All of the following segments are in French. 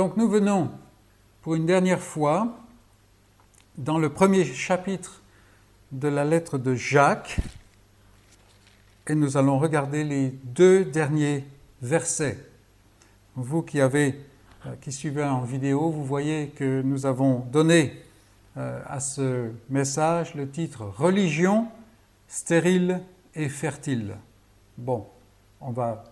Donc nous venons pour une dernière fois dans le premier chapitre de la lettre de Jacques et nous allons regarder les deux derniers versets. Vous qui avez euh, qui suivez en vidéo, vous voyez que nous avons donné euh, à ce message le titre Religion stérile et fertile. Bon, on va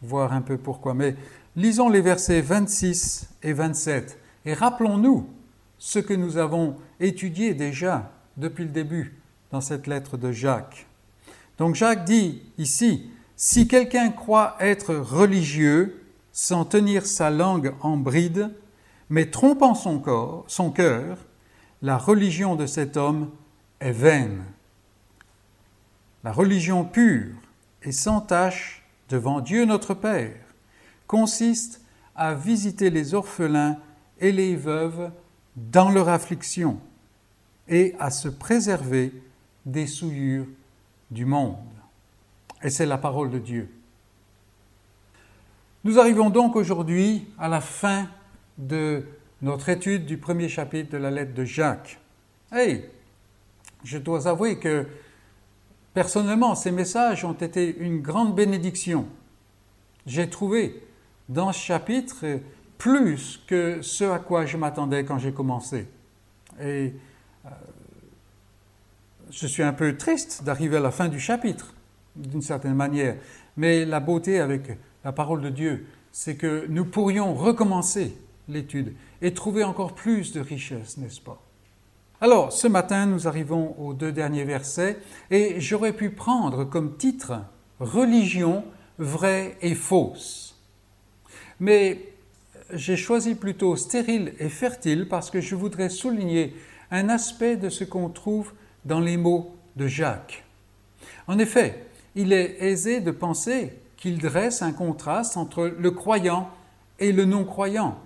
voir un peu pourquoi, mais lisons les versets 26 et 27 et rappelons-nous ce que nous avons étudié déjà depuis le début dans cette lettre de Jacques. Donc Jacques dit ici, si quelqu'un croit être religieux sans tenir sa langue en bride, mais trompant son corps, son cœur, la religion de cet homme est vaine. La religion pure et sans tache devant Dieu notre Père consiste à visiter les orphelins et les veuves dans leur affliction et à se préserver des souillures du monde. Et c'est la parole de Dieu. Nous arrivons donc aujourd'hui à la fin de notre étude du premier chapitre de la lettre de Jacques. Hey, je dois avouer que personnellement, ces messages ont été une grande bénédiction. J'ai trouvé dans ce chapitre plus que ce à quoi je m'attendais quand j'ai commencé. Et euh, je suis un peu triste d'arriver à la fin du chapitre, d'une certaine manière. Mais la beauté avec la parole de Dieu, c'est que nous pourrions recommencer l'étude et trouver encore plus de richesse, n'est-ce pas? Alors, ce matin, nous arrivons aux deux derniers versets et j'aurais pu prendre comme titre Religion vraie et fausse. Mais j'ai choisi plutôt stérile et fertile parce que je voudrais souligner un aspect de ce qu'on trouve dans les mots de Jacques. En effet, il est aisé de penser qu'il dresse un contraste entre le croyant et le non-croyant.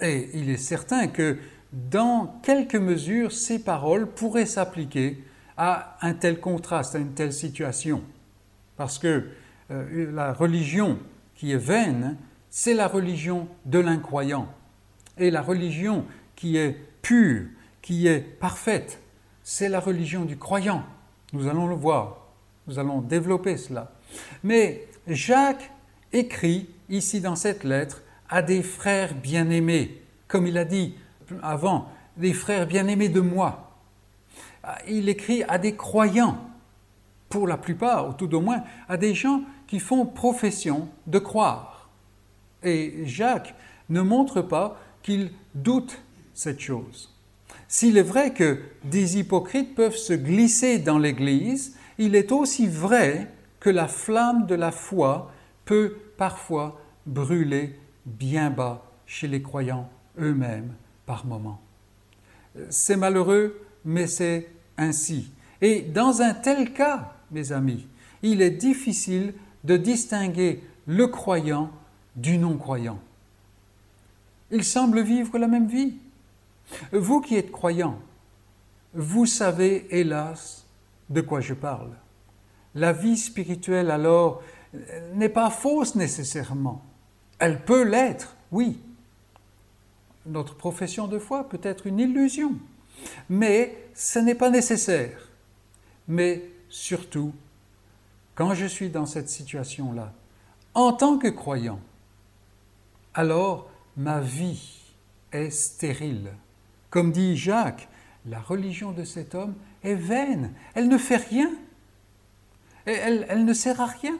Et il est certain que dans quelques mesures, ces paroles pourraient s'appliquer à un tel contraste, à une telle situation. Parce que euh, la religion qui est vaine, c'est la religion de l'incroyant. Et la religion qui est pure, qui est parfaite, c'est la religion du croyant. Nous allons le voir, nous allons développer cela. Mais Jacques écrit ici dans cette lettre à des frères bien-aimés, comme il a dit avant, des frères bien-aimés de moi. Il écrit à des croyants, pour la plupart, ou tout au moins, à des gens qui font profession de croire. Et Jacques ne montre pas qu'il doute cette chose. S'il est vrai que des hypocrites peuvent se glisser dans l'Église, il est aussi vrai que la flamme de la foi peut parfois brûler bien bas chez les croyants eux-mêmes par moments. C'est malheureux, mais c'est ainsi. Et dans un tel cas, mes amis, il est difficile de distinguer le croyant du non-croyant. Ils semblent vivre la même vie. Vous qui êtes croyant, vous savez, hélas, de quoi je parle. La vie spirituelle, alors, n'est pas fausse nécessairement. Elle peut l'être, oui. Notre profession de foi peut être une illusion, mais ce n'est pas nécessaire. Mais surtout, quand je suis dans cette situation-là, en tant que croyant, alors ma vie est stérile. Comme dit Jacques, la religion de cet homme est vaine, elle ne fait rien, elle, elle ne sert à rien.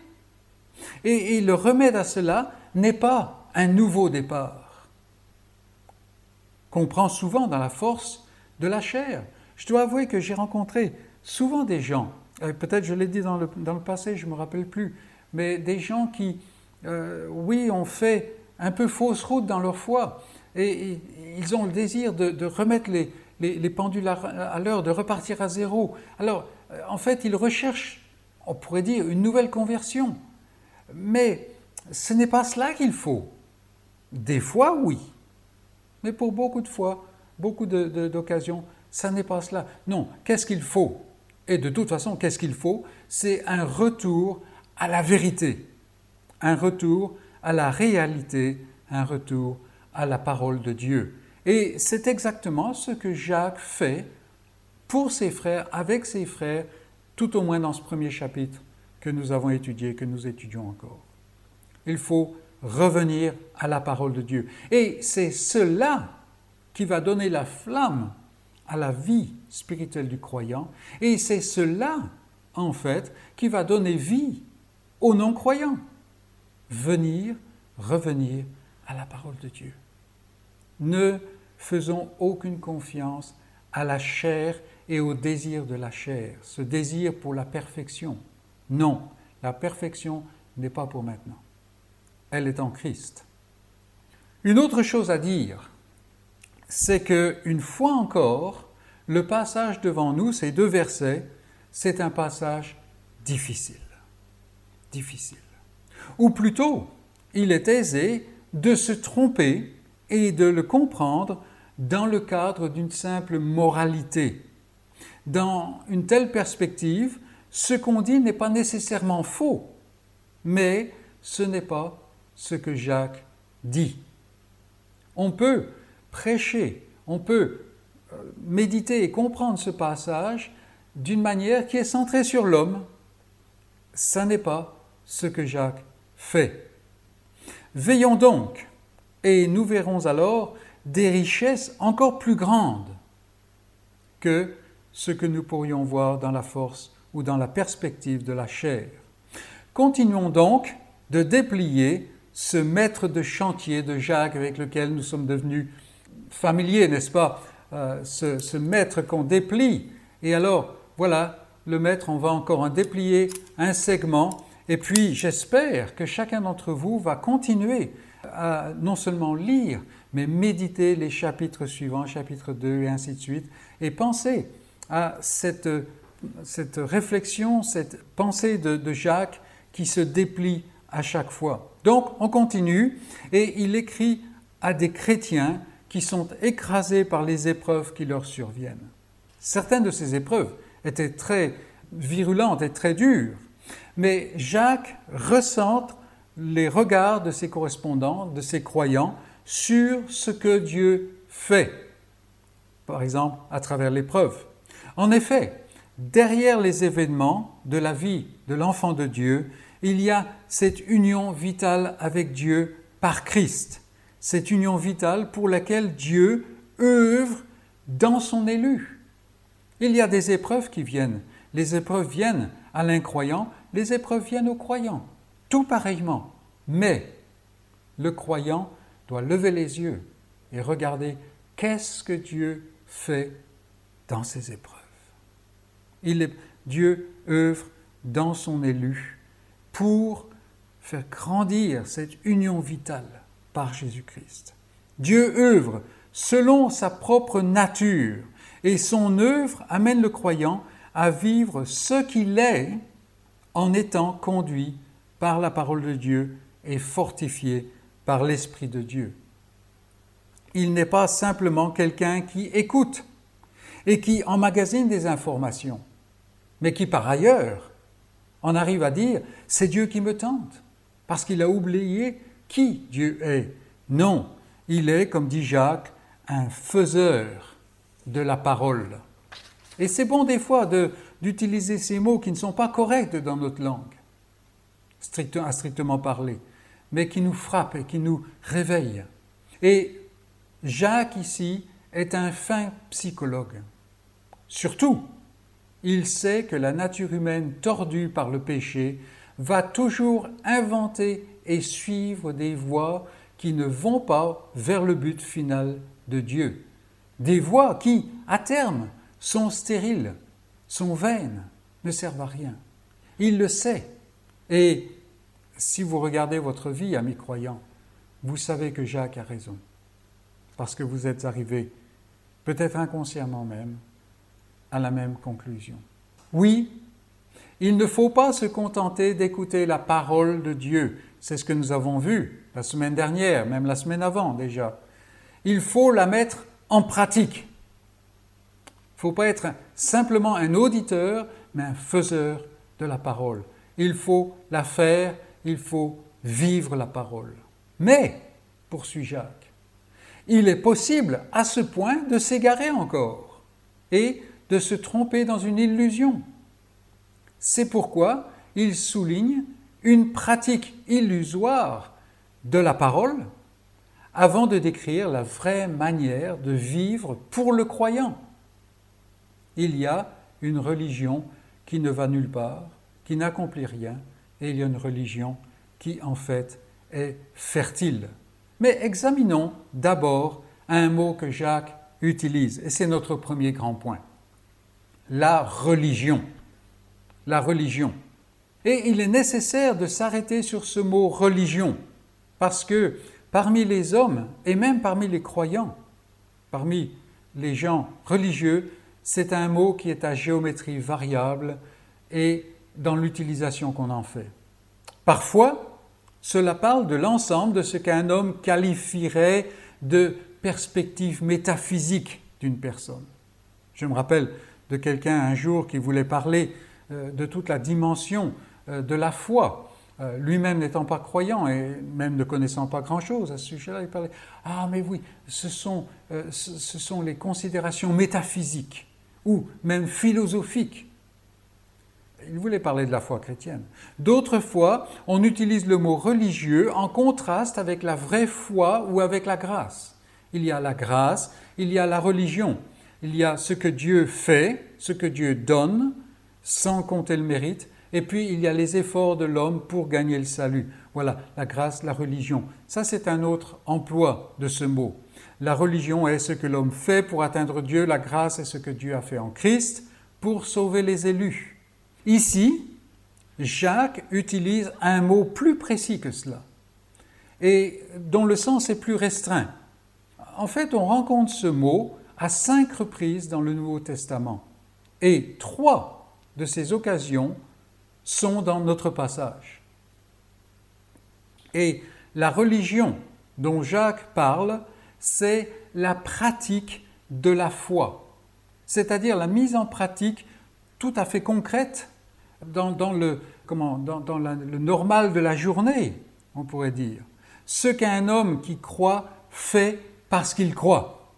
Et, le remède à cela n'est pas un nouveau départ, qu'on prend souvent dans la force de la chair. Je dois avouer que j'ai rencontré souvent des gens, peut-être je l'ai dit dans le, dans le, passé, je ne me rappelle plus, mais des gens qui, euh, oui, ont fait un peu fausse route dans leur foi, et, ils ont le désir de, remettre les, les, pendules à l'heure, de repartir à zéro. Alors, euh, en fait, ils recherchent, on pourrait dire, une nouvelle conversion. Mais ce n'est pas cela qu'il faut. Des fois, oui. Mais pour beaucoup de fois, beaucoup d'occasions, ça n'est pas cela. Non, qu'est-ce qu'il faut? Et de toute façon, qu'est-ce qu'il faut? C'est un retour à la vérité, un retour à la réalité, un retour à la parole de Dieu. Et c'est exactement ce que Jacques fait pour ses frères, avec ses frères, tout au moins dans ce premier chapitre que nous avons étudié, que nous étudions encore. Il faut revenir à la parole de Dieu. Et c'est cela qui va donner la flamme à la vie spirituelle du croyant. Et c'est cela, en fait, qui va donner vie aux non-croyants. Venir, revenir à la parole de Dieu. Ne faisons aucune confiance à la chair et au désir de la chair, ce désir pour la perfection. Non, la perfection n'est pas pour maintenant. Elle est en Christ. Une autre chose à dire, c'est que une fois encore, le passage devant nous, ces deux versets, c'est un passage difficile. Difficile. Ou plutôt, il est aisé de se tromper et de le comprendre dans le cadre d'une simple moralité. Dans une telle perspective, ce qu'on dit n'est pas nécessairement faux, mais ce n'est pas ce que Jacques dit. On peut prêcher, on peut euh, méditer et comprendre ce passage d'une manière qui est centrée sur l'homme. Ce n'est pas ce que Jacques fait. Veillons donc, et nous verrons alors des richesses encore plus grandes que ce que nous pourrions voir dans la force ou dans la perspective de la chair. Continuons donc de déplier ce maître de chantier de Jacques avec lequel nous sommes devenus familiers, n'est-ce pas euh, ce, ce, maître qu'on déplie. Et alors, voilà, le maître, on va encore en déplier un segment. Et puis, j'espère que chacun d'entre vous va continuer à non seulement lire, mais méditer les chapitres suivants, chapitre 2 et ainsi de suite, et penser à cette, cette réflexion, cette pensée de, de Jacques qui se déplie à chaque fois. Donc on continue et il écrit à des chrétiens qui sont écrasés par les épreuves qui leur surviennent. Certaines de ces épreuves étaient très virulentes et très dures, mais Jacques recentre les regards de ses correspondants, de ses croyants, sur ce que Dieu fait, par exemple à travers l'épreuve. En effet, derrière les événements de la vie de l'enfant de Dieu, il y a cette union vitale avec Dieu par Christ, cette union vitale pour laquelle Dieu œuvre dans son élu. Il y a des épreuves qui viennent. Les épreuves viennent à l'incroyant, les épreuves viennent aux croyants, tout pareillement. Mais le croyant doit lever les yeux et regarder qu'est-ce que Dieu fait dans ces épreuves. Dieu œuvre dans son élu pour faire grandir cette union vitale par Jésus-Christ. Dieu œuvre selon sa propre nature et son œuvre amène le croyant à vivre ce qu'il est en étant conduit par la parole de Dieu et fortifié par l'Esprit de Dieu. Il n'est pas simplement quelqu'un qui écoute et qui emmagasine des informations, mais qui par ailleurs en arrive à dire c'est Dieu qui me tente, parce qu'il a oublié qui Dieu est. Non, il est, comme dit Jacques, un faiseur de la parole. Et c'est bon des fois d'utiliser ces mots qui ne sont pas corrects dans notre langue, à strictement parler, mais qui nous frappent et qui nous réveillent. Et Jacques ici est un fin psychologue. Surtout, il sait que la nature humaine tordue par le péché va toujours inventer et suivre des voies qui ne vont pas vers le but final de Dieu. Des voies qui, à terme, sont stériles, sont vaines, ne servent à rien. Il le sait. Et si vous regardez votre vie, amis croyants, vous savez que Jacques a raison. Parce que vous êtes arrivés, peut-être inconsciemment même, à la même conclusion. Oui, il ne faut pas se contenter d'écouter la parole de Dieu. C'est ce que nous avons vu la semaine dernière, même la semaine avant déjà. Il faut la mettre en pratique. Il ne faut pas être simplement un auditeur, mais un faiseur de la parole. Il faut la faire, il faut vivre la parole. Mais, poursuit Jacques, il est possible à ce point de s'égarer encore et de se tromper dans une illusion. C'est pourquoi il souligne une pratique illusoire de la parole avant de décrire la vraie manière de vivre pour le croyant. Il y a une religion qui ne va nulle part, qui n'accomplit rien, et il y a une religion qui en fait est fertile. Mais examinons d'abord un mot que Jacques utilise, et c'est notre premier grand point. La religion. La religion. Et il est nécessaire de s'arrêter sur ce mot religion, parce que parmi les hommes, et même parmi les croyants, parmi les gens religieux, c'est un mot qui est à géométrie variable et dans l'utilisation qu'on en fait. Parfois, cela parle de l'ensemble de ce qu'un homme qualifierait de perspective métaphysique d'une personne. Je me rappelle de quelqu'un un jour qui voulait parler euh, de toute la dimension euh, de la foi. Euh, lui-même n'étant pas croyant et même ne connaissant pas grand-chose à ce sujet-là, il parlait Ah, mais oui, ce sont, ce sont les considérations métaphysiques ou même philosophiques il voulait parler de la foi chrétienne. D'autres fois, on utilise le mot religieux en contraste avec la vraie foi ou avec la grâce. Il y a la grâce, il y a la religion, il y a ce que Dieu fait, ce que Dieu donne, sans compter le mérite, et puis il y a les efforts de l'homme pour gagner le salut. Voilà, la grâce, la religion. Ça, c'est un autre emploi de ce mot. La religion est ce que l'homme fait pour atteindre Dieu, la grâce est ce que Dieu a fait en Christ pour sauver les élus. Ici, Jacques utilise un mot plus précis que cela et dont le sens est plus restreint. En fait, on rencontre ce mot à cinq reprises dans le Nouveau Testament et trois de ces occasions sont dans notre passage. Et la religion dont Jacques parle, c'est la pratique de la foi, c'est-à-dire la mise en pratique tout à fait concrète dans, le, comment, dans, le normal de la journée, on pourrait dire. Ce qu'un homme qui croit fait parce qu'il croit.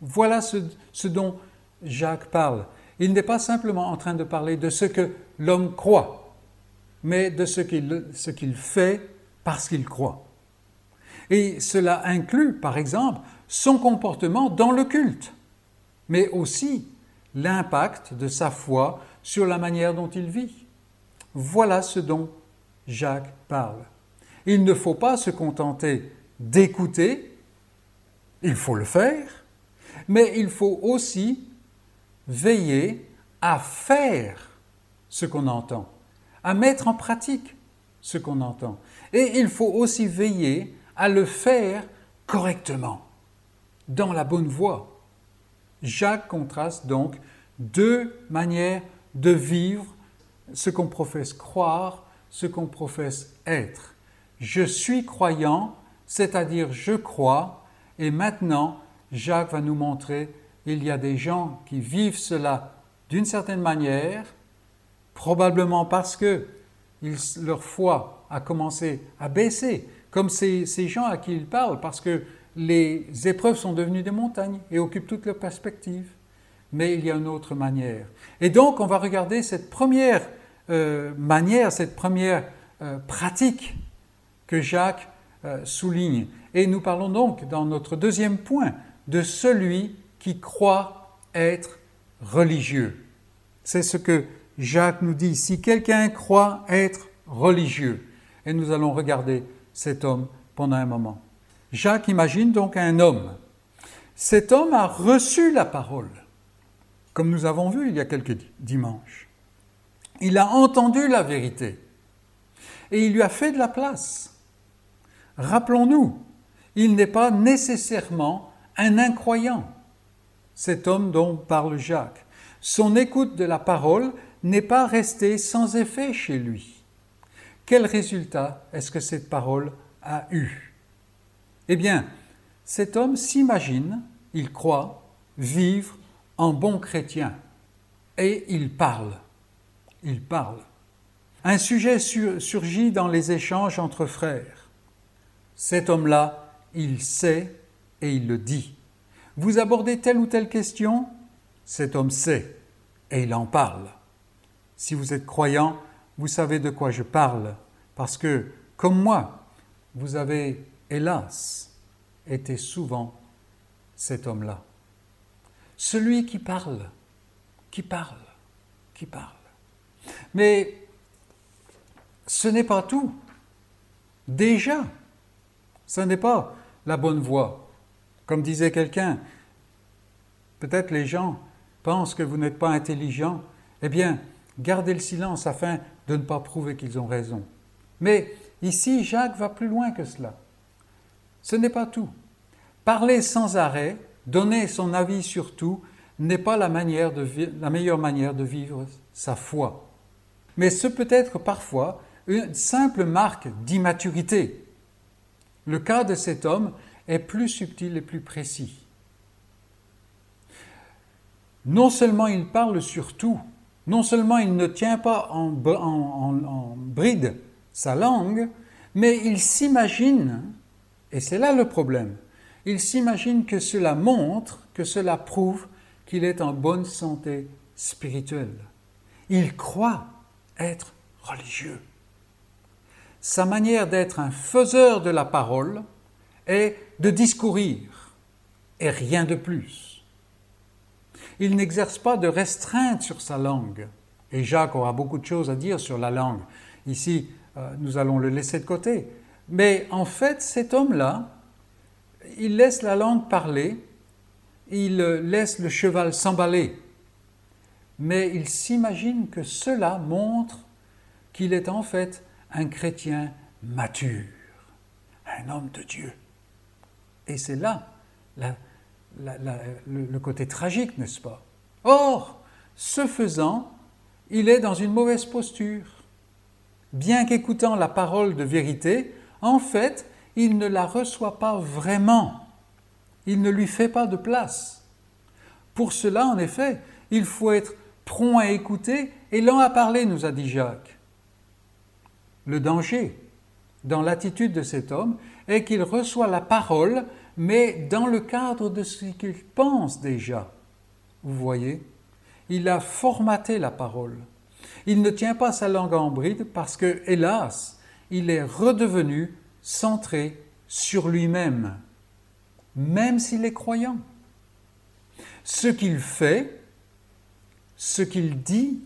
Voilà ce, dont Jacques parle. Il n'est pas simplement en train de parler de ce que l'homme croit, mais de ce qu'il, ce qu'il fait parce qu'il croit. Et cela inclut, par exemple, son comportement dans le culte, mais aussi l'impact de sa foi sur la manière dont il vit. Voilà ce dont Jacques parle. Il ne faut pas se contenter d'écouter, il faut le faire, mais il faut aussi veiller à faire ce qu'on entend, à mettre en pratique ce qu'on entend. Et il faut aussi veiller à le faire correctement, dans la bonne voie. Jacques contraste donc deux manières de vivre ce qu'on professe croire, ce qu'on professe être. Je suis croyant, c'est-à-dire je crois, et maintenant Jacques va nous montrer, il y a des gens qui vivent cela d'une certaine manière, probablement parce que leur foi a commencé à baisser, comme ces, gens à qui il parle, parce que les épreuves sont devenues des montagnes et occupent toute leur perspective mais il y a une autre manière. Et donc, on va regarder cette première euh, manière, cette première euh, pratique que Jacques euh, souligne. Et nous parlons donc, dans notre deuxième point, de celui qui croit être religieux. C'est ce que Jacques nous dit. Si quelqu'un croit être religieux, et nous allons regarder cet homme pendant un moment. Jacques imagine donc un homme. Cet homme a reçu la parole comme nous avons vu il y a quelques dimanches. Il a entendu la vérité et il lui a fait de la place. Rappelons-nous, il n'est pas nécessairement un incroyant, cet homme dont parle Jacques. Son écoute de la parole n'est pas restée sans effet chez lui. Quel résultat est-ce que cette parole a eu? Eh bien, cet homme s'imagine, il croit, vivre en bon chrétien. Et il parle. Il parle. Un sujet surgit dans les échanges entre frères. Cet homme-là, il sait et il le dit. Vous abordez telle ou telle question, cet homme sait et il en parle. Si vous êtes croyant, vous savez de quoi je parle, parce que, comme moi, vous avez, hélas, été souvent cet homme-là. Celui qui parle, qui parle, qui parle. Mais ce n'est pas tout. Déjà, ce n'est pas la bonne voie. Comme disait quelqu'un, peut-être les gens pensent que vous n'êtes pas intelligent. Eh bien, gardez le silence afin de ne pas prouver qu'ils ont raison. Mais ici, Jacques va plus loin que cela. Ce n'est pas tout. Parler sans arrêt, donner son avis sur tout, n'est pas la, manière de la meilleure manière de vivre sa foi. Mais ce peut être parfois une simple marque d'immaturité. Le cas de cet homme est plus subtil et plus précis. Non seulement il parle sur tout, non seulement il ne tient pas en, bride sa langue, mais il s'imagine, et c'est là le problème, il s'imagine que cela montre, que cela prouve qu'il est en bonne santé spirituelle. Il croit être religieux. Sa manière d'être un faiseur de la parole est de discourir et rien de plus. Il n'exerce pas de restreinte sur sa langue. Et Jacques aura beaucoup de choses à dire sur la langue. Ici, euh, nous allons le laisser de côté. Mais en fait, cet homme-là, il laisse la langue parler, il laisse le cheval s'emballer. Mais il s'imagine que cela montre qu'il est en fait un chrétien mature, un homme de Dieu. Et c'est là le, côté tragique, n'est-ce pas? Or, ce faisant, il est dans une mauvaise posture. Bien qu'écoutant la parole de vérité, en fait, il ne la reçoit pas vraiment. Il ne lui fait pas de place. Pour cela, en effet, il faut être prompt à écouter et lent à parler, nous a dit Jacques. Le danger dans l'attitude de cet homme est qu'il reçoit la parole, mais dans le cadre de ce qu'il pense déjà. Vous voyez Il a formaté la parole. Il ne tient pas sa langue en bride parce que, hélas, il est redevenu centré sur lui-même, même s'il est croyant. Ce qu'il fait, ce qu'il dit,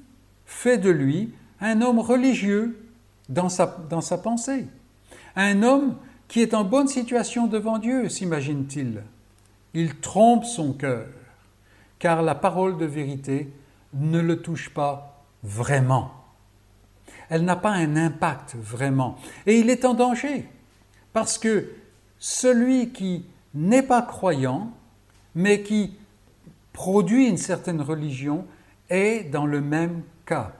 fait de lui un homme religieux dans sa, dans sa pensée. Un homme qui est en bonne situation devant Dieu, s'imagine-t-il. Il trompe son cœur, car la parole de vérité ne le touche pas vraiment. Elle n'a pas un impact vraiment. Et il est en danger, parce que celui qui n'est pas croyant, mais qui produit une certaine religion, est dans le même cas.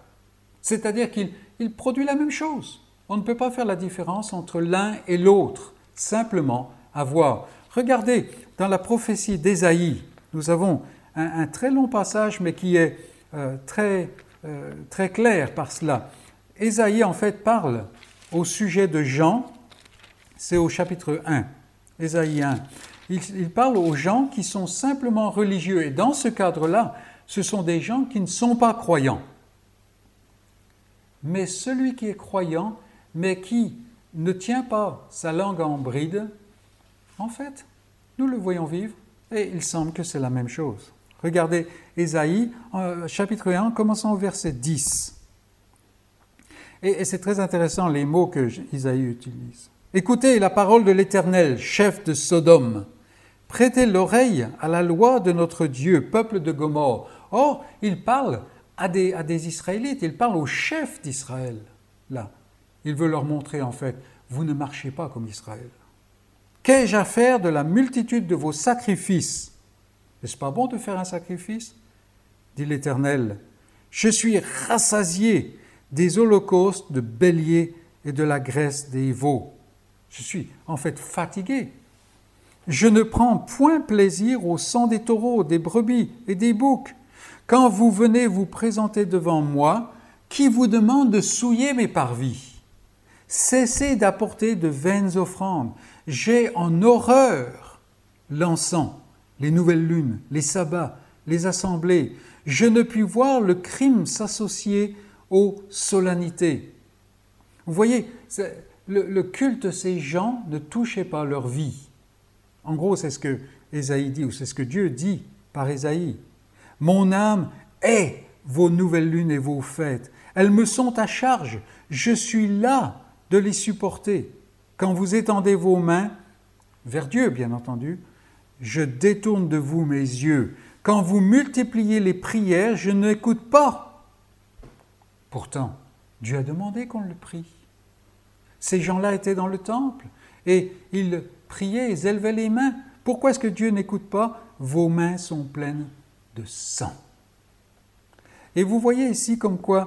C'est-à-dire qu'il il produit la même chose. On ne peut pas faire la différence entre l'un et l'autre, simplement à voir. Regardez, dans la prophétie d'Ésaïe, nous avons un, très long passage, mais qui est euh, très, euh, très clair par cela. Ésaïe, en fait, parle au sujet de Jean, c'est au chapitre 1, Ésaïe 1. il parle aux gens qui sont simplement religieux, et dans ce cadre-là, ce sont des gens qui ne sont pas croyants mais celui qui est croyant, mais qui ne tient pas sa langue en bride, en fait, nous le voyons vivre et il semble que c'est la même chose. Regardez Ésaïe, chapitre 1, commençons au verset 10. Et, c'est très intéressant les mots que Isaïe utilise. Écoutez la parole de l'Éternel, chef de Sodome. Prêtez l'oreille à la loi de notre Dieu, peuple de Gomorre. Or, il parle à des, Israélites, il parle aux chefs d'Israël, là. Il veut leur montrer, en fait, vous ne marchez pas comme Israël. Qu'ai-je à faire de la multitude de vos sacrifices? N'est-ce pas bon de faire un sacrifice? Dit l'Éternel. Je suis rassasié des holocaustes de béliers et de la graisse des veaux. Je suis en fait fatigué. Je ne prends point plaisir au sang des taureaux, des brebis et des boucs. Quand vous venez vous présenter devant moi, qui vous demande de souiller mes parvis? Cessez d'apporter de vaines offrandes. J'ai en horreur l'encens, les nouvelles lunes, les sabbats, les assemblées. Je ne puis voir le crime s'associer aux solennités. Vous voyez, le, culte de ces gens ne touchait pas leur vie. En gros, c'est ce que Ésaïe dit, ou c'est ce que Dieu dit par Ésaïe. Mon âme est vos nouvelles lunes et vos fêtes. Elles me sont à charge. Je suis là de les supporter. Quand vous étendez vos mains, vers Dieu bien entendu, je détourne de vous mes yeux. Quand vous multipliez les prières, je n'écoute pas. Pourtant, Dieu a demandé qu'on le prie. Ces gens-là étaient dans le temple et ils priaient, ils élevaient les mains. Pourquoi est-ce que Dieu n'écoute pas? Vos mains sont pleines de sang. Et vous voyez ici comme quoi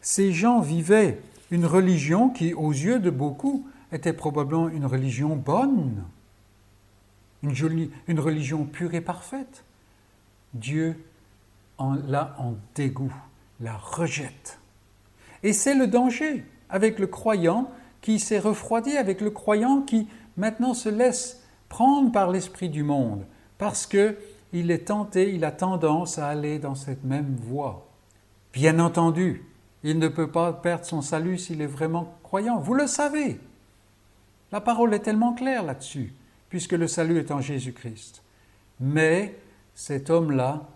ces gens vivaient une religion qui, aux yeux de beaucoup, était probablement une religion bonne, une, religion pure et parfaite. Dieu l'a en dégoût, la rejette. Et c'est le danger avec le croyant qui s'est refroidi, avec le croyant qui maintenant se laisse prendre par l'esprit du monde, parce que il est tenté, il a tendance à aller dans cette même voie. Bien entendu, il ne peut pas perdre son salut s'il est vraiment croyant. Vous le savez. La parole est tellement claire là-dessus, puisque le salut est en Jésus-Christ. Mais cet homme-là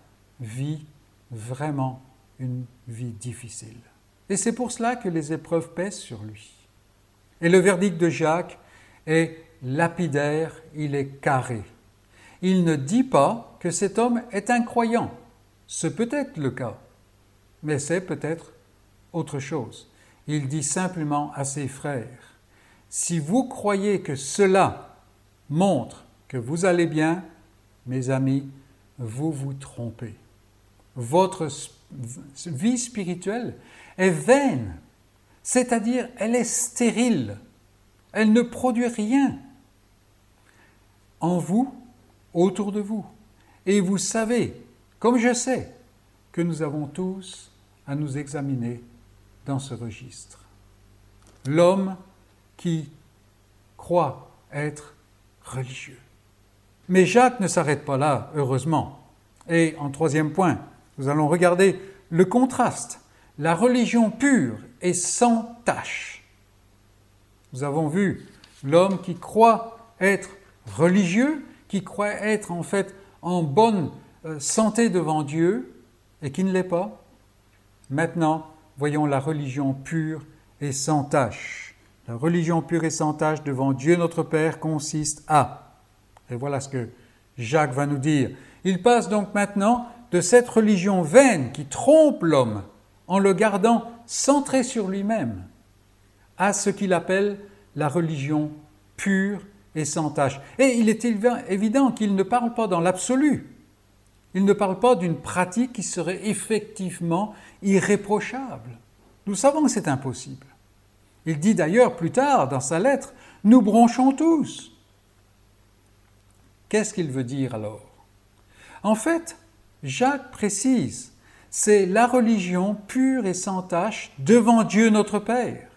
vit vraiment une vie difficile. Et c'est pour cela que les épreuves pèsent sur lui. Et le verdict de Jacques est lapidaire, il est carré. Il ne dit pas que cet homme est incroyant. Ce peut être le cas, mais c'est peut-être autre chose. Il dit simplement à ses frères, si vous croyez que cela montre que vous allez bien, mes amis, vous vous trompez. Votre vie spirituelle est vaine, c'est-à-dire elle est stérile, elle ne produit rien en vous, autour de vous. Et vous savez, comme je sais, que nous avons tous à nous examiner dans ce registre. L'homme qui croit être religieux. Mais Jacques ne s'arrête pas là, heureusement. Et en troisième point, nous allons regarder le contraste, la religion pure et sans tache. Nous avons vu l'homme qui croit être religieux, qui croit être en fait en bonne euh, santé devant Dieu et qui ne l'est pas. Maintenant, voyons la religion pure et sans tache. La religion pure et sans tache devant Dieu notre Père consiste à, et voilà ce que Jacques va nous dire, il passe donc maintenant de cette religion vaine qui trompe l'homme en le gardant centré sur lui-même, à ce qu'il appelle la religion pure et sans tache. Et il est évident qu'il ne parle pas dans l'absolu. Il ne parle pas d'une pratique qui serait effectivement irréprochable. Nous savons que c'est impossible. Il dit d'ailleurs plus tard dans sa lettre, nous bronchons tous. Qu'est-ce qu'il veut dire alors? En fait, Jacques précise, c'est la religion pure et sans tache devant Dieu notre Père.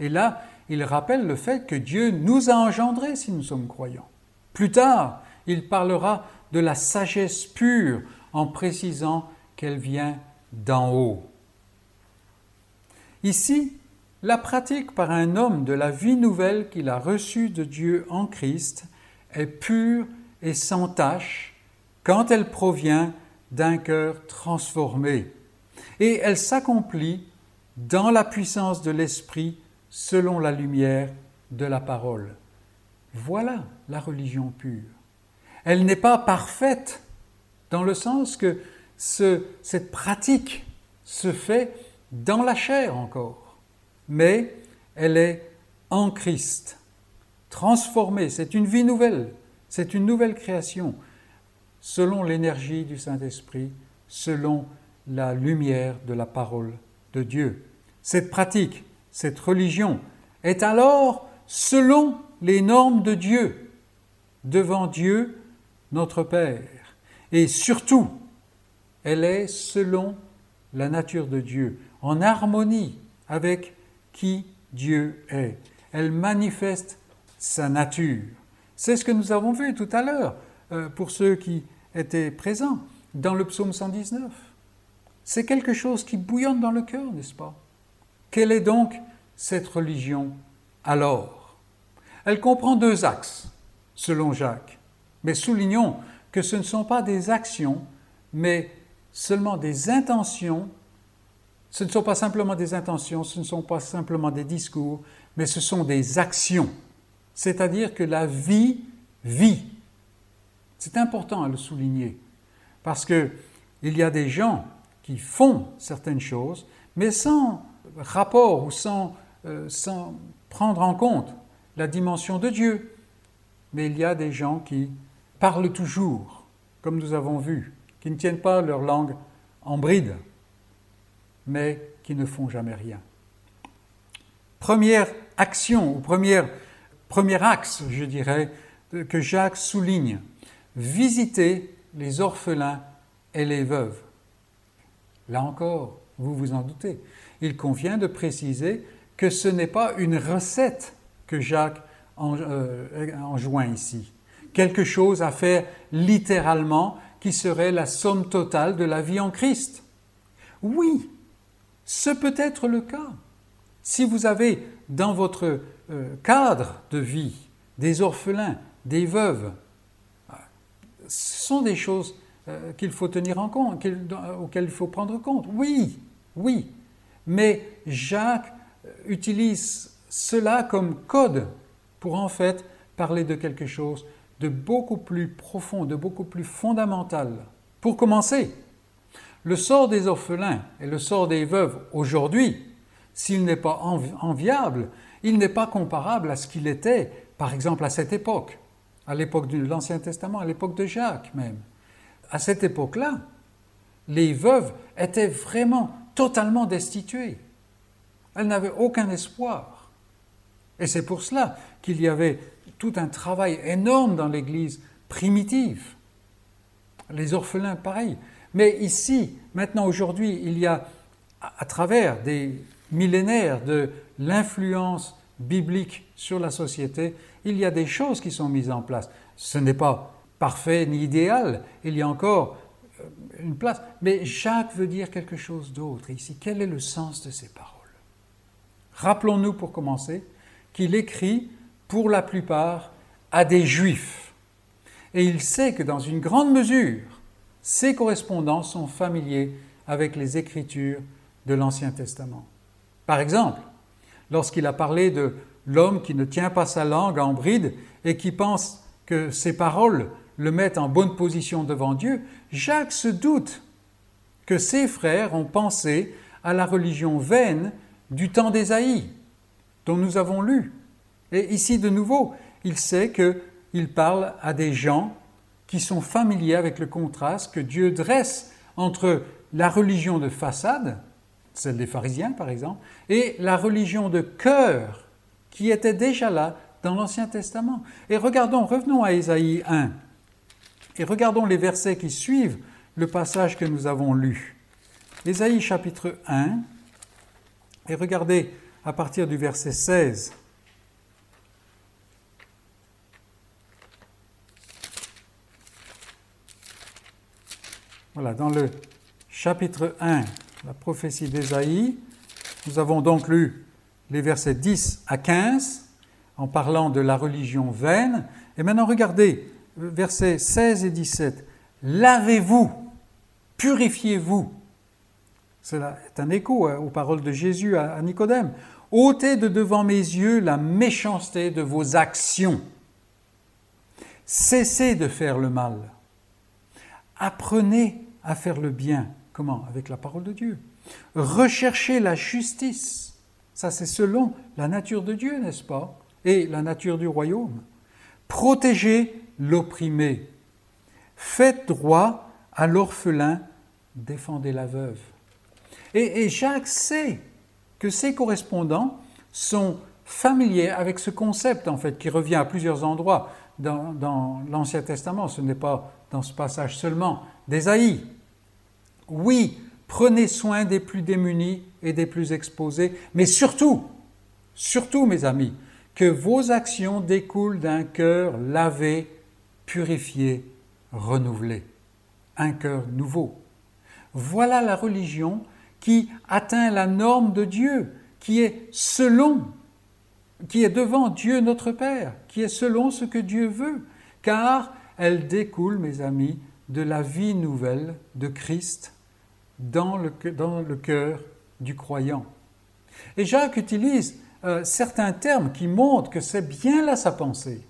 Et là, il rappelle le fait que Dieu nous a engendrés si nous sommes croyants. Plus tard, il parlera de la sagesse pure en précisant qu'elle vient d'en haut. Ici, la pratique par un homme de la vie nouvelle qu'il a reçue de Dieu en Christ est pure et sans tache quand elle provient d'un cœur transformé. Et elle s'accomplit dans la puissance de l'Esprit selon la lumière de la parole. Voilà la religion pure. Elle n'est pas parfaite dans le sens que cette pratique se fait dans la chair encore, mais elle est en Christ, transformée, c'est une vie nouvelle, c'est une nouvelle création, selon l'énergie du Saint-Esprit, selon la lumière de la parole de Dieu. Cette pratique cette religion est alors selon les normes de Dieu, devant Dieu notre Père. Et surtout, elle est selon la nature de Dieu, en harmonie avec qui Dieu est. Elle manifeste sa nature. C'est ce que nous avons vu tout à l'heure euh, pour ceux qui étaient présents dans le psaume 119. C'est quelque chose qui bouillonne dans le cœur, n'est-ce pas? Quelle est donc cette religion alors? Elle comprend deux axes, selon Jacques. Mais soulignons que ce ne sont pas des actions, mais seulement des intentions. Ce ne sont pas simplement des intentions, ce ne sont pas simplement des discours, mais ce sont des actions. C'est-à-dire que la vie vit. C'est important à le souligner, parce qu'il y a des gens qui font certaines choses, mais sans rapport ou sans, euh, sans prendre en compte la dimension de Dieu. Mais il y a des gens qui parlent toujours, comme nous avons vu, qui ne tiennent pas leur langue en bride, mais qui ne font jamais rien. Première action, ou première, premier axe, je dirais, que Jacques souligne, visiter les orphelins et les veuves. Là encore, vous vous en doutez, il convient de préciser que ce n'est pas une recette que Jacques euh, enjoint ici, quelque chose à faire littéralement qui serait la somme totale de la vie en Christ. Oui, ce peut être le cas. Si vous avez dans votre euh, cadre de vie des orphelins, des veuves, ce sont des choses euh, qu'il faut tenir en compte, auxquelles il faut prendre compte. Oui, oui. Mais Jacques utilise cela comme code pour en fait parler de quelque chose de beaucoup plus profond, de beaucoup plus fondamental. Pour commencer, le sort des orphelins et le sort des veuves aujourd'hui, s'il n'est pas enviable, il n'est pas comparable à ce qu'il était, par exemple, à cette époque, à l'époque de l'Ancien Testament, à l'époque de Jacques même. À cette époque-là, les veuves étaient vraiment totalement destituées. Elles n'avaient aucun espoir. Et c'est pour cela qu'il y avait tout un travail énorme dans l'Église primitive. Les orphelins, pareil. Mais ici, maintenant, aujourd'hui, il y a, à travers des millénaires de l'influence biblique sur la société, il y a des choses qui sont mises en place. Ce n'est pas parfait ni idéal, il y a encore euh, une place. Mais Jacques veut dire quelque chose d'autre ici. Quel est le sens de ces paroles? Rappelons-nous pour commencer qu'il écrit pour la plupart à des juifs. Et il sait que dans une grande mesure, ses correspondants sont familiers avec les écritures de l'Ancien Testament. Par exemple, lorsqu'il a parlé de l'homme qui ne tient pas sa langue en bride et qui pense que ses paroles le mettent en bonne position devant Dieu, Jacques se doute que ses frères ont pensé à la religion vaine du temps d'Ésaïe, dont nous avons lu. Et ici, de nouveau, il sait qu'il parle à des gens qui sont familiers avec le contraste que Dieu dresse entre la religion de façade, celle des pharisiens par exemple, et la religion de cœur qui était déjà là dans l'Ancien Testament. Et regardons, revenons à Ésaïe 1, et regardons les versets qui suivent le passage que nous avons lu. Ésaïe chapitre 1, et regardez à partir du verset 16. Voilà, dans le chapitre 1, la prophétie d'Ésaïe, nous avons donc lu les versets 10 à 15 en parlant de la religion vaine. Et maintenant, regardez, versets 16 et 17. Lavez-vous, purifiez-vous cela est un écho aux paroles de Jésus à Nicodème. ôtez de devant mes yeux la méchanceté de vos actions. Cessez de faire le mal. Apprenez à faire le bien. Comment? Avec la parole de Dieu. Recherchez la justice. Ça, c'est selon la nature de Dieu, n'est-ce pas? Et la nature du royaume. Protégez l'opprimé. Faites droit à l'orphelin. Défendez la veuve. Et, Jacques sait que ses correspondants sont familiers avec ce concept, en fait, qui revient à plusieurs endroits dans, dans l'Ancien Testament. Ce n'est pas dans ce passage seulement d'Ésaïe. Oui, prenez soin des plus démunis et des plus exposés, mais surtout, surtout, mes amis, que vos actions découlent d'un cœur lavé, purifié, renouvelé, un cœur nouveau. Voilà la religion qui atteint la norme de Dieu, qui est selon, qui est devant Dieu notre Père, qui est selon ce que Dieu veut, car elle découle, mes amis, de la vie nouvelle de Christ dans le, cœur du croyant. Et Jacques utilise euh, certains termes qui montrent que c'est bien là sa pensée.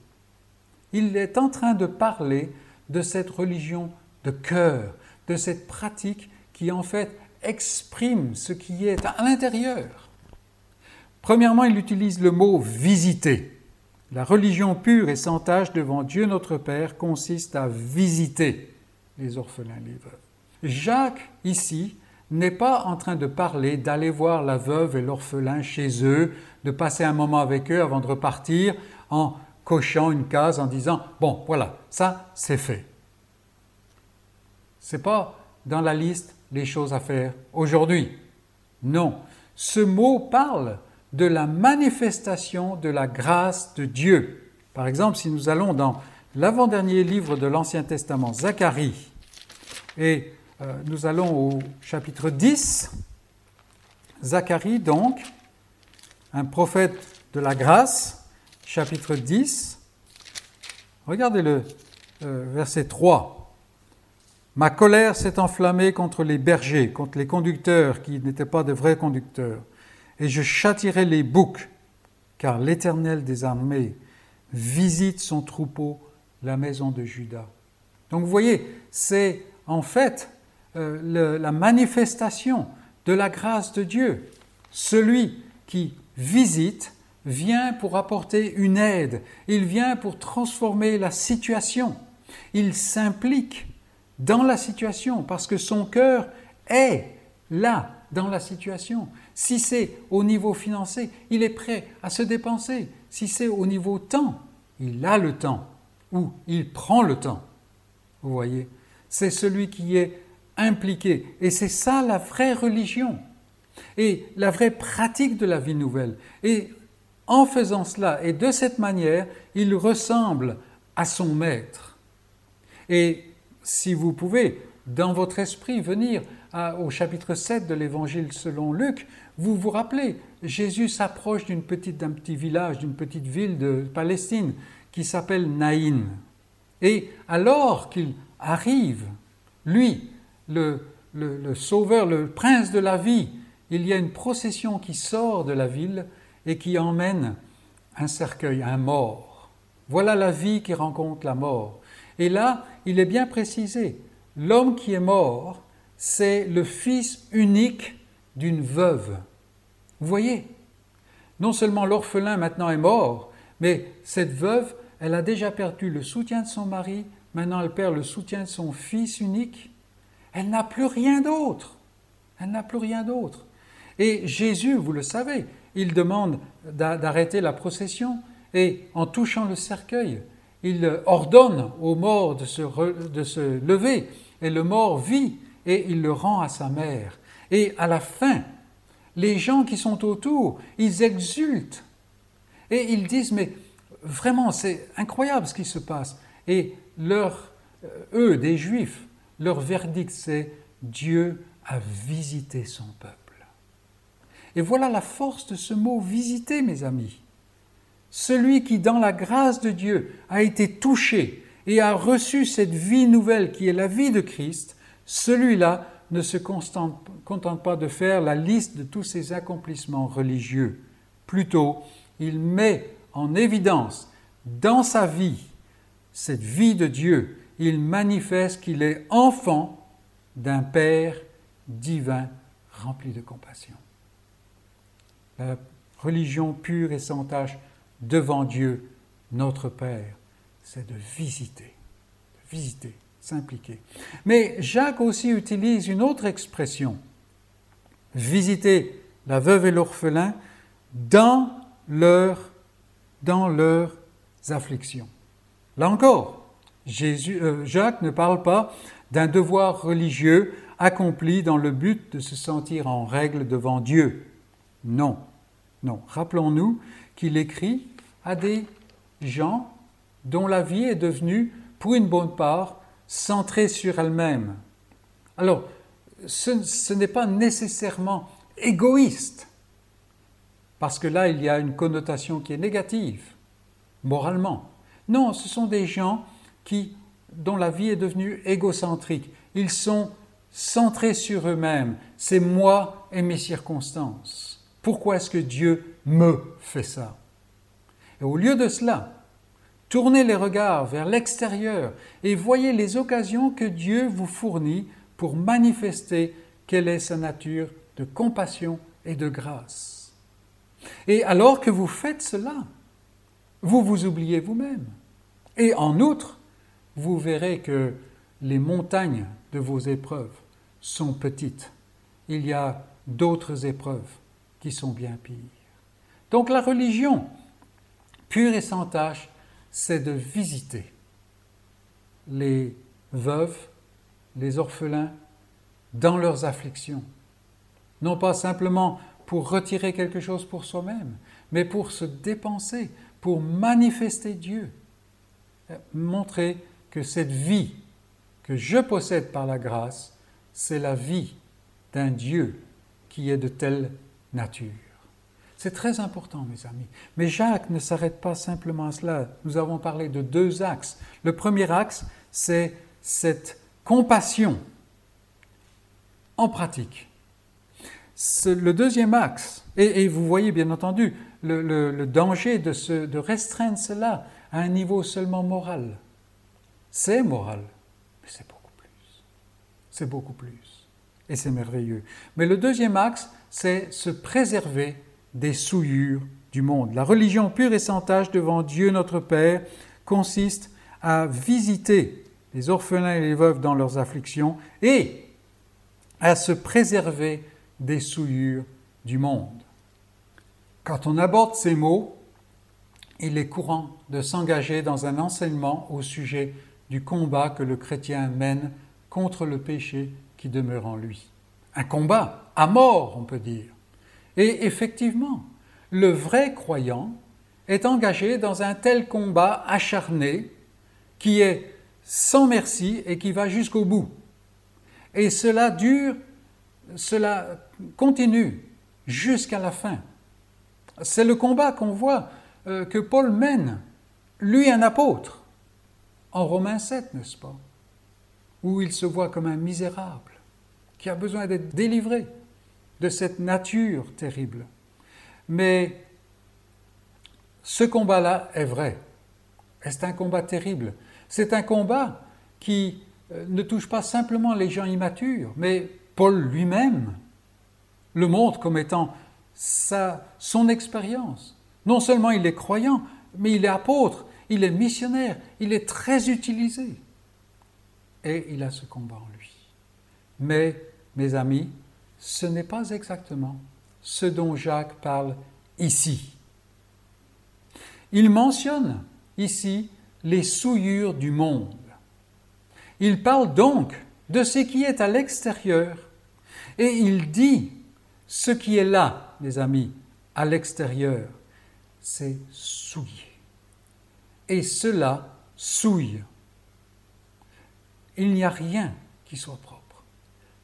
Il est en train de parler de cette religion de cœur, de cette pratique qui en fait exprime ce qui est à l'intérieur. Premièrement, il utilise le mot visiter. La religion pure et sans tâche devant Dieu notre Père consiste à visiter les orphelins, les veuves. Jacques, ici, n'est pas en train de parler d'aller voir la veuve et l'orphelin chez eux, de passer un moment avec eux avant de repartir en cochant une case en disant bon voilà ça c'est fait. C'est pas dans la liste les choses à faire aujourd'hui. Non, ce mot parle de la manifestation de la grâce de Dieu. Par exemple, si nous allons dans l'avant-dernier livre de l'Ancien Testament, Zacharie, et euh, nous allons au chapitre 10, Zacharie donc, un prophète de la grâce, chapitre 10, regardez le euh, verset 3. Ma colère s'est enflammée contre les bergers, contre les conducteurs qui n'étaient pas de vrais conducteurs, et je châtirai les boucs, car l'Éternel des armées visite son troupeau, la maison de Judas. Donc vous voyez, c'est en fait euh, la manifestation de la grâce de Dieu. Celui qui visite vient pour apporter une aide, il vient pour transformer la situation, il s'implique dans la situation, parce que son cœur est là, dans la situation. Si c'est au niveau financier, il est prêt à se dépenser. Si c'est au niveau temps, il a le temps, ou il prend le temps. Vous voyez, c'est celui qui est impliqué. Et c'est ça la vraie religion et la vraie pratique de la vie nouvelle. Et en faisant cela, et de cette manière, il ressemble à son maître. Et si vous pouvez, dans votre esprit, venir au chapitre 7 de l'Évangile selon Luc, vous vous rappelez, Jésus s'approche d'un petit village, d'une petite ville de Palestine qui s'appelle Naïn. Et alors qu'il arrive, lui, le, le, sauveur, le prince de la vie, il y a une procession qui sort de la ville et qui emmène un cercueil, un mort. Voilà la vie qui rencontre la mort. Et là, il est bien précisé, l'homme qui est mort, c'est le fils unique d'une veuve. Vous voyez? Non seulement l'orphelin maintenant est mort, mais cette veuve, elle a déjà perdu le soutien de son mari, maintenant elle perd le soutien de son fils unique. Elle n'a plus rien d'autre. Elle n'a plus rien d'autre. Et Jésus, vous le savez, il demande d'arrêter la procession et en touchant le cercueil, il ordonne au mort de se, de se lever et le mort vit et il le rend à sa mère. Et à la fin, les gens qui sont autour, ils exultent et ils disent mais vraiment c'est incroyable ce qui se passe. Et leur, euh, eux, des Juifs, leur verdict c'est Dieu a visité son peuple. Et voilà la force de ce mot visiter, mes amis. Celui qui, dans la grâce de Dieu, a été touché et a reçu cette vie nouvelle qui est la vie de Christ, celui-là ne se contente pas de faire la liste de tous ses accomplissements religieux. Plutôt, il met en évidence dans sa vie cette vie de Dieu. Il manifeste qu'il est enfant d'un Père divin rempli de compassion. La religion pure et sans tâche devant Dieu, notre Père, c'est de visiter, de visiter, s'impliquer. Mais Jacques aussi utilise une autre expression, visiter la veuve et l'orphelin dans, leur, dans leurs afflictions. Là encore, euh, Jacques ne parle pas d'un devoir religieux accompli dans le but de se sentir en règle devant Dieu. Non, non. Rappelons-nous qu'il écrit à des gens dont la vie est devenue, pour une bonne part, centrée sur elle-même. Alors, ce n'est pas nécessairement égoïste, parce que là, il y a une connotation qui est négative, moralement. Non, ce sont des gens qui, dont la vie est devenue égocentrique. Ils sont centrés sur eux-mêmes. C'est moi et mes circonstances. Pourquoi est-ce que Dieu me fait ça? Et au lieu de cela, tournez les regards vers l'extérieur et voyez les occasions que Dieu vous fournit pour manifester quelle est sa nature de compassion et de grâce. Et alors que vous faites cela, vous vous oubliez vous-même. Et en outre, vous verrez que les montagnes de vos épreuves sont petites. Il y a d'autres épreuves qui sont bien pires. Donc la religion, pure et sans tâche, c'est de visiter les veuves, les orphelins dans leurs afflictions. Non pas simplement pour retirer quelque chose pour soi-même, mais pour se dépenser, pour manifester Dieu, montrer que cette vie que je possède par la grâce, c'est la vie d'un Dieu qui est de telle nature. C'est très important, mes amis. Mais Jacques ne s'arrête pas simplement à cela. Nous avons parlé de deux axes. Le premier axe, c'est cette compassion en pratique. Le deuxième axe, et, vous voyez bien entendu le, danger de, de restreindre cela à un niveau seulement moral. C'est moral, mais c'est beaucoup plus. C'est beaucoup plus. Et c'est merveilleux. Mais le deuxième axe, c'est se préserver des souillures du monde. La religion pure et sans tâche devant Dieu notre Père consiste à visiter les orphelins et les veuves dans leurs afflictions et à se préserver des souillures du monde. Quand on aborde ces mots, il est courant de s'engager dans un enseignement au sujet du combat que le chrétien mène contre le péché qui demeure en lui. Un combat à mort, on peut dire. Et effectivement, le vrai croyant est engagé dans un tel combat acharné qui est sans merci et qui va jusqu'au bout. Et cela dure, cela continue jusqu'à la fin. C'est le combat qu'on voit euh, que Paul mène, lui un apôtre, en Romains 7, n'est-ce pas Où il se voit comme un misérable, qui a besoin d'être délivré de cette nature terrible. Mais ce combat-là est vrai. C'est un combat terrible? C'est un combat qui euh, ne touche pas simplement les gens immatures, mais Paul lui-même le montre comme étant sa, son expérience. Non seulement il est croyant, mais il est apôtre, il est missionnaire, il est très utilisé. Et il a ce combat en lui. Mais, mes amis, ce n'est pas exactement ce dont Jacques parle ici. Il mentionne ici les souillures du monde. Il parle donc de ce qui est à l'extérieur et il dit ce qui est là, mes amis, à l'extérieur, c'est souillé. Et cela souille. Il n'y a rien qui soit propre.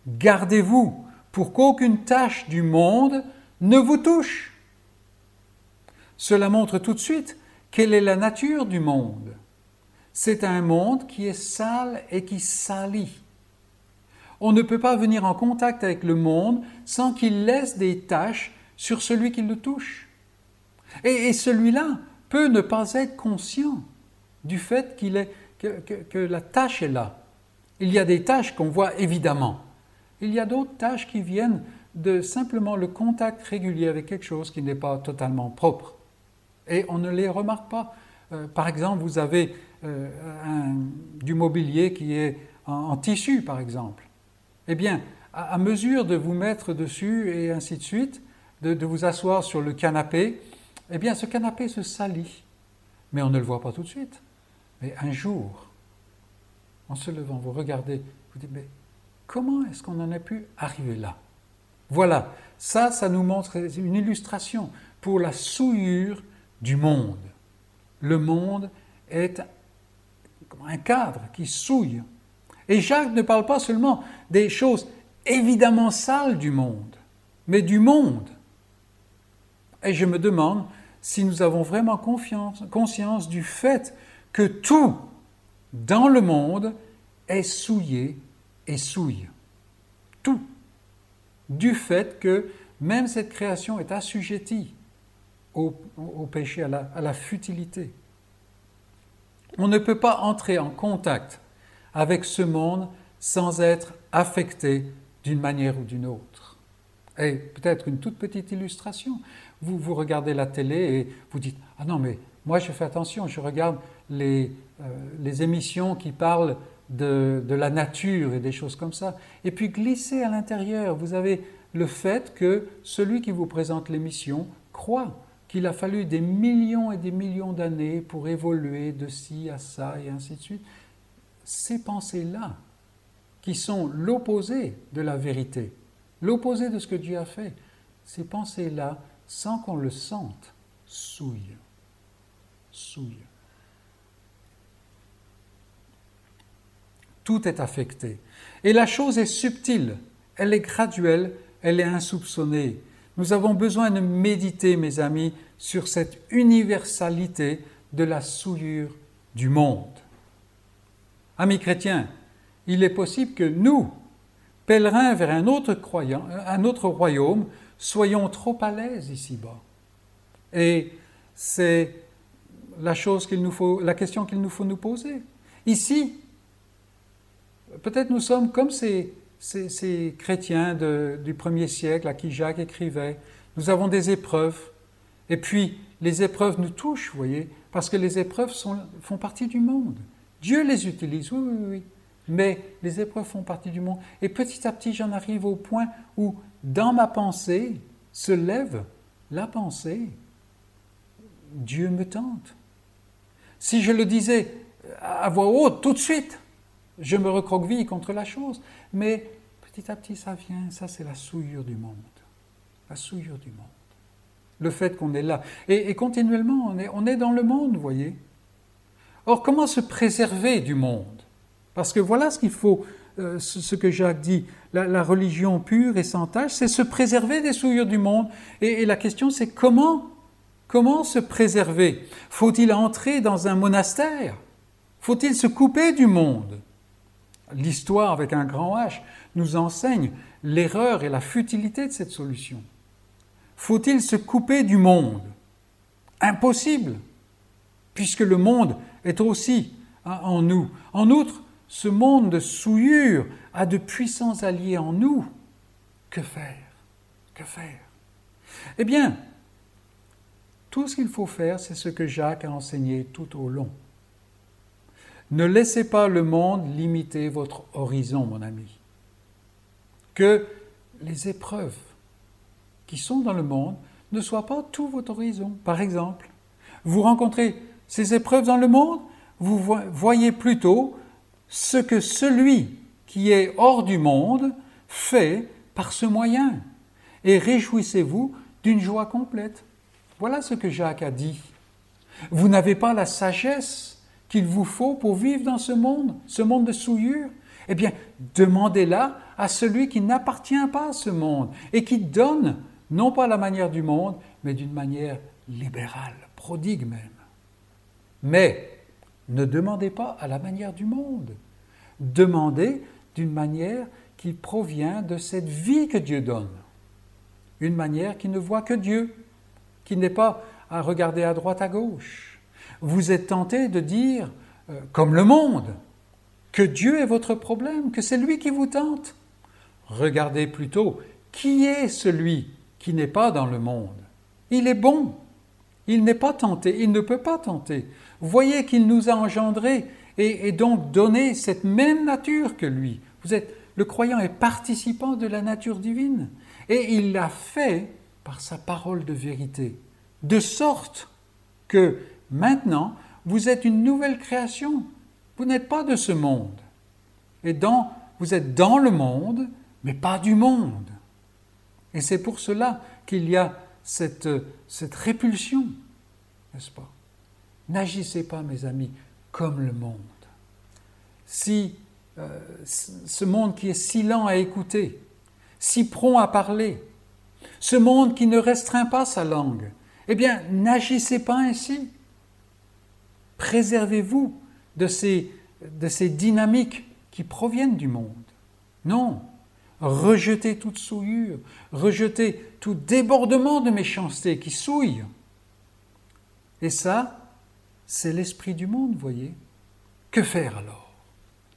Gardez-vous pour qu'aucune tâche du monde ne vous touche. Cela montre tout de suite quelle est la nature du monde. C'est un monde qui est sale et qui salit. On ne peut pas venir en contact avec le monde sans qu'il laisse des taches sur celui qui le touche. Et, celui-là peut ne pas être conscient du fait qu'il est, que, la tâche est là. Il y a des tâches qu'on voit évidemment. Il y a d'autres tâches qui viennent de simplement le contact régulier avec quelque chose qui n'est pas totalement propre. Et on ne les remarque pas. Euh, par exemple, vous avez euh, du mobilier qui est en tissu, par exemple. Eh bien, à, mesure de vous mettre dessus et ainsi de suite, de, vous asseoir sur le canapé, eh bien, ce canapé se salit. Mais on ne le voit pas tout de suite. Mais un jour, en se levant, vous regardez, vous dites, mais comment est-ce qu'on en a pu arriver là? Voilà, ça, ça nous montre une illustration pour la souillure du monde. le monde est un cadre qui souille. Et Jacques ne parle pas seulement des choses évidemment sales du monde, mais du monde. Et je me demande si nous avons vraiment conscience du fait que tout dans le monde est souillé et souille. Tout. Du fait que même cette création est assujettie au, péché, à la futilité. On ne peut pas entrer en contact avec ce monde sans être affecté d'une manière ou d'une autre. Et peut-être une toute petite illustration. Vous, vous regardez la télé et vous dites Ah non, mais moi je fais attention, je regarde les, euh, les émissions qui parlent de, de, la nature et des choses comme ça. Et puis glisser à l'intérieur, vous avez le fait que celui qui vous présente l'émission croit qu'il a fallu des millions et des millions d'années pour évoluer de ci à ça et ainsi de suite. Ces pensées-là, qui sont l'opposé de la vérité, l'opposé de ce que Dieu a fait, ces pensées-là, sans qu'on le sente, souillent. Souillent. Tout est affecté. Et la chose est subtile, elle est graduelle, elle est insoupçonnée. Nous avons besoin de méditer, mes amis, sur cette universalité de la souillure du monde. Amis chrétiens, il est possible que nous, pèlerins vers un autre, croyant, autre royaume, soyons trop à l'aise ici-bas. Et c'est la chose qu'il nous faut, la question qu'il nous faut nous poser. Ici, peut-être nous sommes comme ces, ces, chrétiens du premier siècle à qui Jacques écrivait. Nous avons des épreuves. Et puis, les épreuves nous touchent, vous voyez, parce que les épreuves font partie du monde. Dieu les utilise, oui, oui, oui. Mais les épreuves font partie du monde. Et petit à petit, j'en arrive au point où, dans ma pensée, se lève la pensée. Dieu me tente. Si je le disais à voix haute, tout de suite, je me recroqueville contre la chose. Mais petit à petit, ça vient. Ça, c'est la souillure du monde. La souillure du monde. Le fait qu'on est là. Et, continuellement, on est, on est dans le monde, vous voyez. Or, comment se préserver du monde? Parce que voilà ce qu'il faut, euh, ce que Jacques dit, la, religion pure et sans tâche, c'est se préserver des souillures du monde. Et, la question, c'est comment Comment se préserver? Faut-il entrer dans un monastère? Faut-il se couper du monde? L'histoire avec un grand H nous enseigne l'erreur et la futilité de cette solution. Faut-il se couper du monde? Impossible, puisque le monde est aussi hein, en nous. En outre, ce monde de souillure a de puissants alliés en nous. Que faire? Que faire? Eh bien, tout ce qu'il faut faire, c'est ce que Jacques a enseigné tout au long. Ne laissez pas le monde limiter votre horizon, mon ami. Que les épreuves qui sont dans le monde ne soient pas tout votre horizon. Par exemple, vous rencontrez ces épreuves dans le monde, vous voyez plutôt ce que celui qui est hors du monde fait par ce moyen. Et réjouissez-vous d'une joie complète. Voilà ce que Jacques a dit. Vous n'avez pas la sagesse qu'il vous faut pour vivre dans ce monde, ce monde de souillure. Eh bien, demandez-la à celui qui n'appartient pas à ce monde et qui donne, non pas la manière du monde, mais d'une manière libérale, prodigue même. Mais ne demandez pas à la manière du monde. Demandez d'une manière qui provient de cette vie que Dieu donne. Une manière qui ne voit que Dieu, qui n'est pas à regarder à droite, à gauche. Vous êtes tenté de dire, euh, comme le monde, que Dieu est votre problème, que c'est lui qui vous tente. Regardez plutôt qui est celui qui n'est pas dans le monde. Il est bon. Il n'est pas tenté, il ne peut pas tenter. Voyez qu'il nous a engendrés et, donc donné cette même nature que lui. Vous êtes, le croyant est participant de la nature divine et il l'a fait par sa parole de vérité, de sorte que maintenant vous êtes une nouvelle création. Vous n'êtes pas de ce monde. Et dans, vous êtes dans le monde, mais pas du monde. Et c'est pour cela qu'il y a cette, cette répulsion, n'est-ce pas? N'agissez pas, mes amis, comme le monde. Si euh, ce monde qui est si lent à écouter, si prompt à parler, ce monde qui ne restreint pas sa langue, eh bien, n'agissez pas ainsi. Préservez-vous de ces, de ces dynamiques qui proviennent du monde. Non, rejetez toute souillure, rejetez tout débordement de méchanceté qui souille. Et ça, c'est l'esprit du monde, voyez. Que faire alors?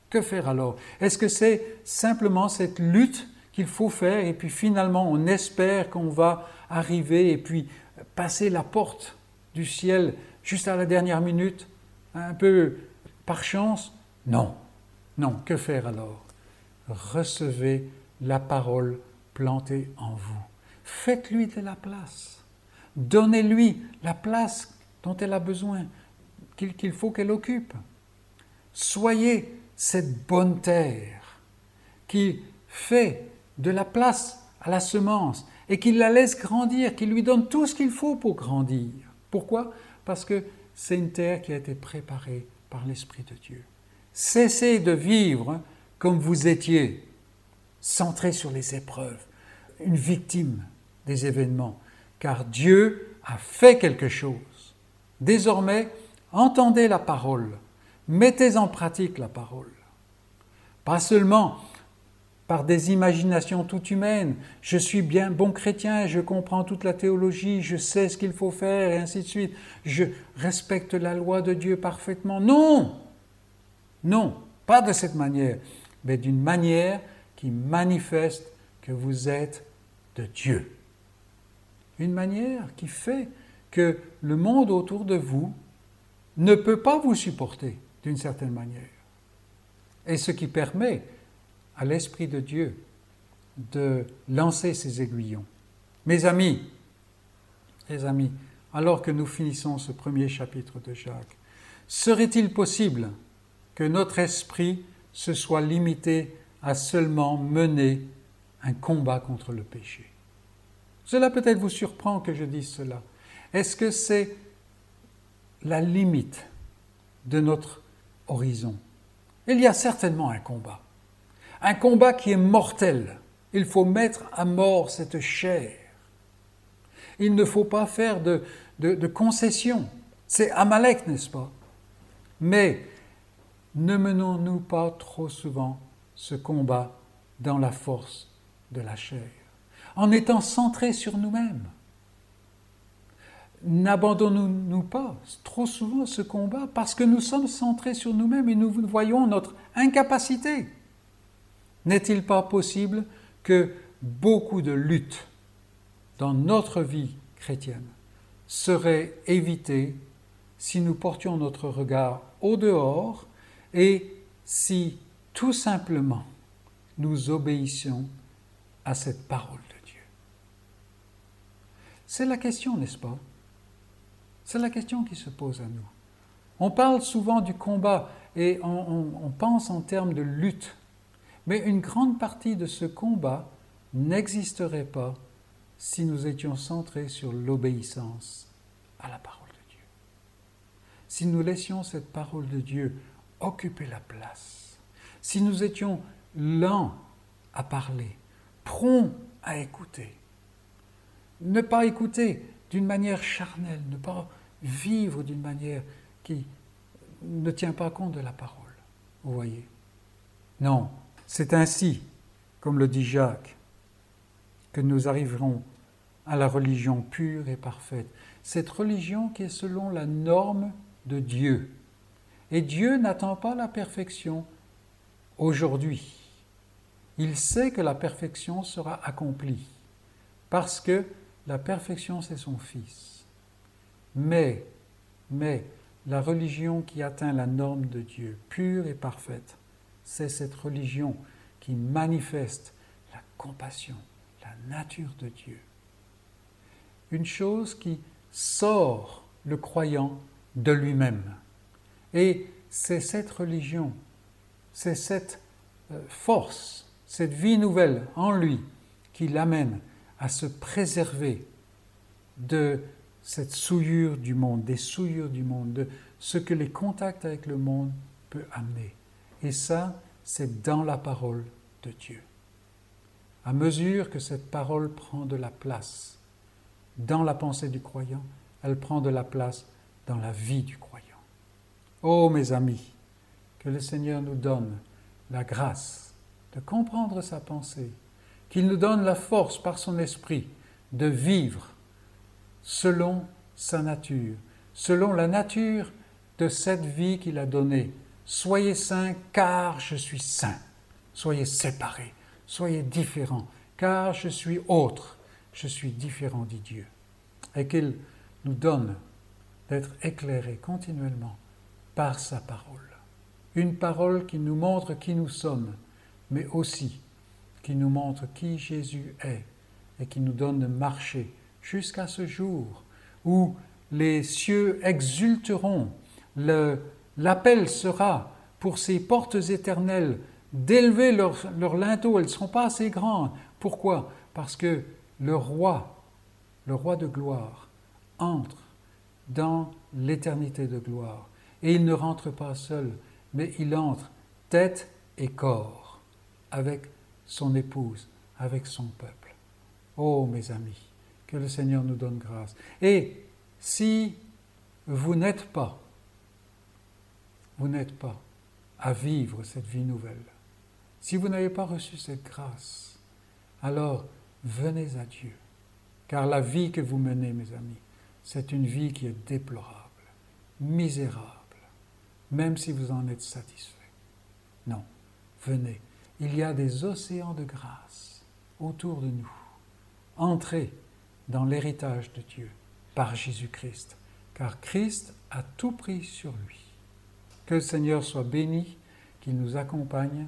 Que faire alors? Est-ce que c'est simplement cette lutte qu'il faut faire et puis finalement on espère qu'on va arriver et puis passer la porte du ciel juste à la dernière minute, un peu par chance? Non, non, que faire alors? Recevez la parole plantée en vous. Faites-lui de la place. Donnez-lui la place dont elle a besoin, qu'il faut qu'elle occupe. Soyez cette bonne terre qui fait de la place à la semence et qui la laisse grandir, qui lui donne tout ce qu'il faut pour grandir. Pourquoi? Parce que c'est une terre qui a été préparée par l'Esprit de Dieu. Cessez de vivre comme vous étiez, centré sur les épreuves, une victime des événements, car Dieu a fait quelque chose. Désormais, entendez la parole, mettez en pratique la parole. Pas seulement par des imaginations toutes humaines. Je suis bien bon chrétien, je comprends toute la théologie, je sais ce qu'il faut faire, et ainsi de suite. Je respecte la loi de Dieu parfaitement. Non Non, pas de cette manière, mais d'une manière qui manifeste que vous êtes de Dieu. Une manière qui fait que le monde autour de vous ne peut pas vous supporter d'une certaine manière. Et ce qui permet à l'Esprit de Dieu de lancer ses aiguillons. Mes amis, amis, alors que nous finissons ce premier chapitre de Jacques, serait-il possible que notre esprit se soit limité à seulement mener un combat contre le péché? Cela peut-être vous surprend que je dise cela. Est-ce que c'est la limite de notre horizon Il y a certainement un combat un combat qui est mortel. Il faut mettre à mort cette chair. Il ne faut pas faire de, concessions. C'est Amalek, n'est-ce pas? Mais ne menons-nous pas trop souvent ce combat dans la force de la chair, en étant centrés sur nous-mêmes N'abandonnons-nous pas trop souvent ce combat parce que nous sommes centrés sur nous-mêmes et nous voyons notre incapacité? N'est-il pas possible que beaucoup de luttes dans notre vie chrétienne seraient évitées si nous portions notre regard au dehors et si tout simplement nous obéissions à cette parole de Dieu? C'est la question, n'est-ce pas? C'est la question qui se pose à nous. On parle souvent du combat et on, pense en termes de lutte mais une grande partie de ce combat n'existerait pas si nous étions centrés sur l'obéissance à la parole de Dieu. Si nous laissions cette parole de Dieu occuper la place, si nous étions lents à parler, prompts à écouter, ne pas écouter d'une manière charnelle, ne pas vivre d'une manière qui ne tient pas compte de la parole. Vous voyez Non, c'est ainsi, comme le dit Jacques, que nous arriverons à la religion pure et parfaite. Cette religion qui est selon la norme de Dieu. Et Dieu n'attend pas la perfection aujourd'hui. Il sait que la perfection sera accomplie, parce que la perfection, c'est son Fils. Mais, mais, la religion qui atteint la norme de Dieu, pure et parfaite, c'est cette religion qui manifeste la compassion, la nature de Dieu. Une chose qui sort le croyant de lui-même. Et c'est cette religion, c'est cette euh, force, cette vie nouvelle en lui qui l'amène à se préserver de cette souillure du monde, des souillures du monde, de ce que les contacts avec le monde peuvent amener. Et ça, c'est dans la parole de Dieu. À mesure que cette parole prend de la place dans la pensée du croyant, elle prend de la place dans la vie du croyant. Oh mes amis, que le Seigneur nous donne la grâce de comprendre sa pensée, qu'il nous donne la force par son esprit de vivre selon sa nature, selon la nature de cette vie qu'il a donnée. Soyez saints car je suis saint. Soyez séparés, soyez différents car je suis autre, je suis différent dit Dieu. Et qu'il nous donne d'être éclairés continuellement par sa parole. Une parole qui nous montre qui nous sommes, mais aussi qui nous montre qui Jésus est et qui nous donne de marcher jusqu'à ce jour où les cieux exulteront, l'appel sera pour ces portes éternelles d'élever leurs leur linteaux, elles ne seront pas assez grandes. Pourquoi? Parce que le roi, le roi de gloire, entre dans l'éternité de gloire. Et il ne rentre pas seul, mais il entre tête et corps avec son épouse, avec son peuple. Oh mes amis, que le Seigneur nous donne grâce. Et si vous n'êtes pas, vous n'êtes pas à vivre cette vie nouvelle, si vous n'avez pas reçu cette grâce, alors venez à Dieu. Car la vie que vous menez, mes amis, c'est une vie qui est déplorable, misérable, même si vous en êtes satisfait. Non, venez. Il y a des océans de grâce autour de nous. Entrez dans l'héritage de Dieu par Jésus-Christ, car Christ a tout pris sur lui. Que le Seigneur soit béni, qu'il nous accompagne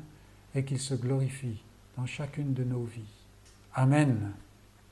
et qu'il se glorifie dans chacune de nos vies. Amen.